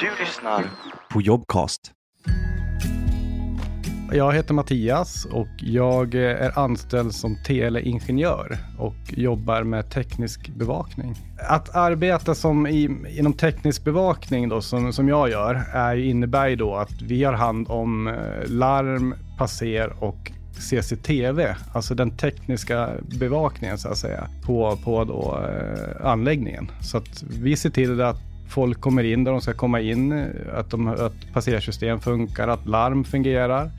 Du lyssnar på Jobcast. Jag heter Mattias och jag är anställd som teleingenjör och jobbar med teknisk bevakning. Att arbeta som i, inom teknisk bevakning då, som, som jag gör är, innebär ju då att vi har hand om eh, larm, passer och CCTV, alltså den tekniska bevakningen så att säga, på, på då, eh, anläggningen. Så att vi ser till att folk kommer in där de ska komma in, att, de, att passersystem funkar, att larm fungerar,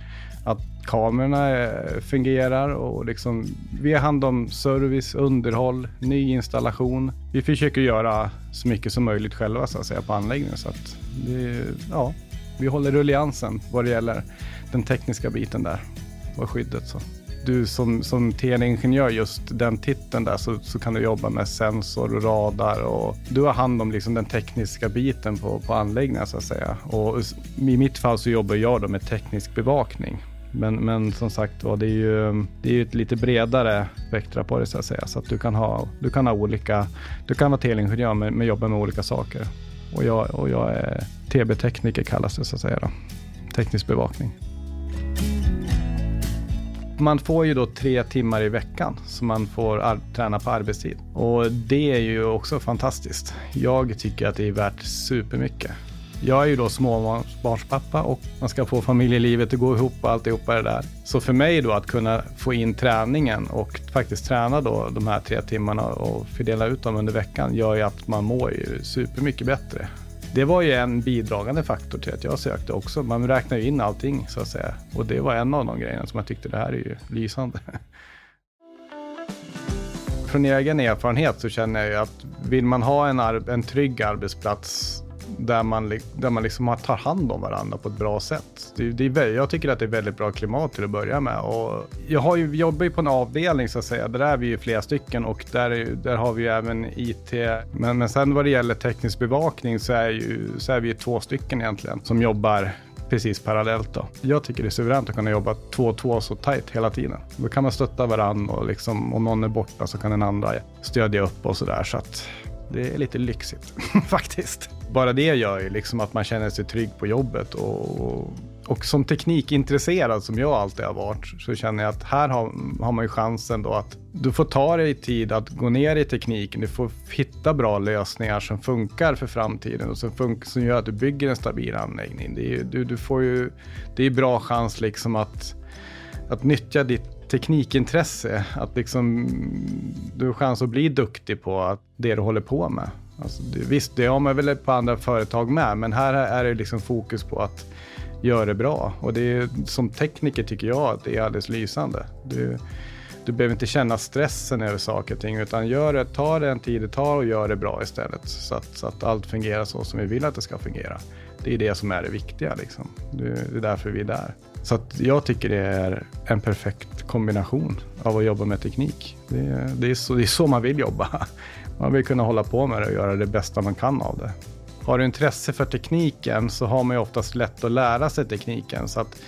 att kamerorna eh, fungerar och liksom, vi har hand om service, underhåll, nyinstallation. Vi försöker göra så mycket som möjligt själva så att säga på anläggningen. Så att det, ja, vi håller rulliansen vad det gäller den tekniska biten där och skyddet. Så. Du som, som teleingenjör, just den titeln där, så, så kan du jobba med sensor och radar och du har hand om liksom den tekniska biten på, på anläggningen så att säga. Och i mitt fall så jobbar jag då med teknisk bevakning. Men, men som sagt var, det är ju det är ett lite bredare spektra på det så att säga. Så att du kan ha, du kan ha olika, du kan vara teleingenjör men, men jobba med olika saker. Och jag, och jag är TB-tekniker kallas det så att säga då. Teknisk bevakning. Man får ju då tre timmar i veckan som man får träna på arbetstid. Och det är ju också fantastiskt. Jag tycker att det är värt supermycket. Jag är ju då småbarnspappa och man ska få familjelivet att gå ihop och alltihopa det där. Så för mig då att kunna få in träningen och faktiskt träna då de här tre timmarna och fördela ut dem under veckan gör ju att man mår ju supermycket bättre. Det var ju en bidragande faktor till att jag sökte också. Man räknar ju in allting så att säga. Och det var en av de grejerna som jag tyckte det här är ju lysande. Från egen erfarenhet så känner jag ju att vill man ha en, en trygg arbetsplats där man, där man liksom tar hand om varandra på ett bra sätt. Det, det är, jag tycker att det är väldigt bra klimat till att börja med. Och jag har ju, jobbar ju på en avdelning så att säga. Där är vi ju flera stycken och där, där har vi ju även IT. Men, men sen vad det gäller teknisk bevakning så är, ju, så är vi ju två stycken egentligen som jobbar precis parallellt. Då. Jag tycker det är suveränt att kunna jobba två och två så tajt hela tiden. Då kan man stötta varandra och liksom, om någon är borta så kan den andra stödja upp och sådär. Så att det är lite lyxigt faktiskt. Bara det gör ju liksom att man känner sig trygg på jobbet och, och som teknikintresserad som jag alltid har varit så känner jag att här har, har man ju chansen då att du får ta dig tid att gå ner i tekniken. Du får hitta bra lösningar som funkar för framtiden och som, funkar, som gör att du bygger en stabil anläggning. Det är, du, du får ju, det är bra chans liksom att, att nyttja ditt teknikintresse. Att liksom, du har chans att bli duktig på det du håller på med. Alltså, visst, det har man väl på andra företag med, men här är det liksom fokus på att göra det bra. Och det är, som tekniker tycker jag att det är alldeles lysande. Du, du behöver inte känna stressen över saker och ting, utan gör det, ta den tid det tar och gör det bra istället. Så att, så att allt fungerar så som vi vill att det ska fungera. Det är det som är det viktiga. Liksom. Det, det är därför vi är där. Så att jag tycker det är en perfekt kombination av att jobba med teknik. Det, det, är så, det är så man vill jobba. Man vill kunna hålla på med det och göra det bästa man kan av det. Har du intresse för tekniken så har man ju oftast lätt att lära sig tekniken. Så att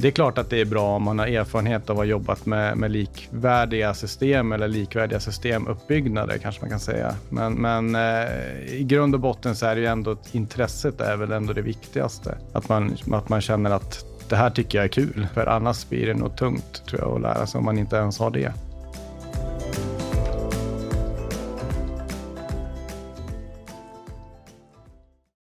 det är klart att det är bra om man har erfarenhet av att ha jobbat med, med likvärdiga system eller likvärdiga systemuppbyggnader kanske man kan säga. Men, men eh, i grund och botten så är det ju ändå intresset är väl ändå det viktigaste. Att man, att man känner att det här tycker jag är kul. För annars blir det nog tungt tror jag att lära sig om man inte ens har det.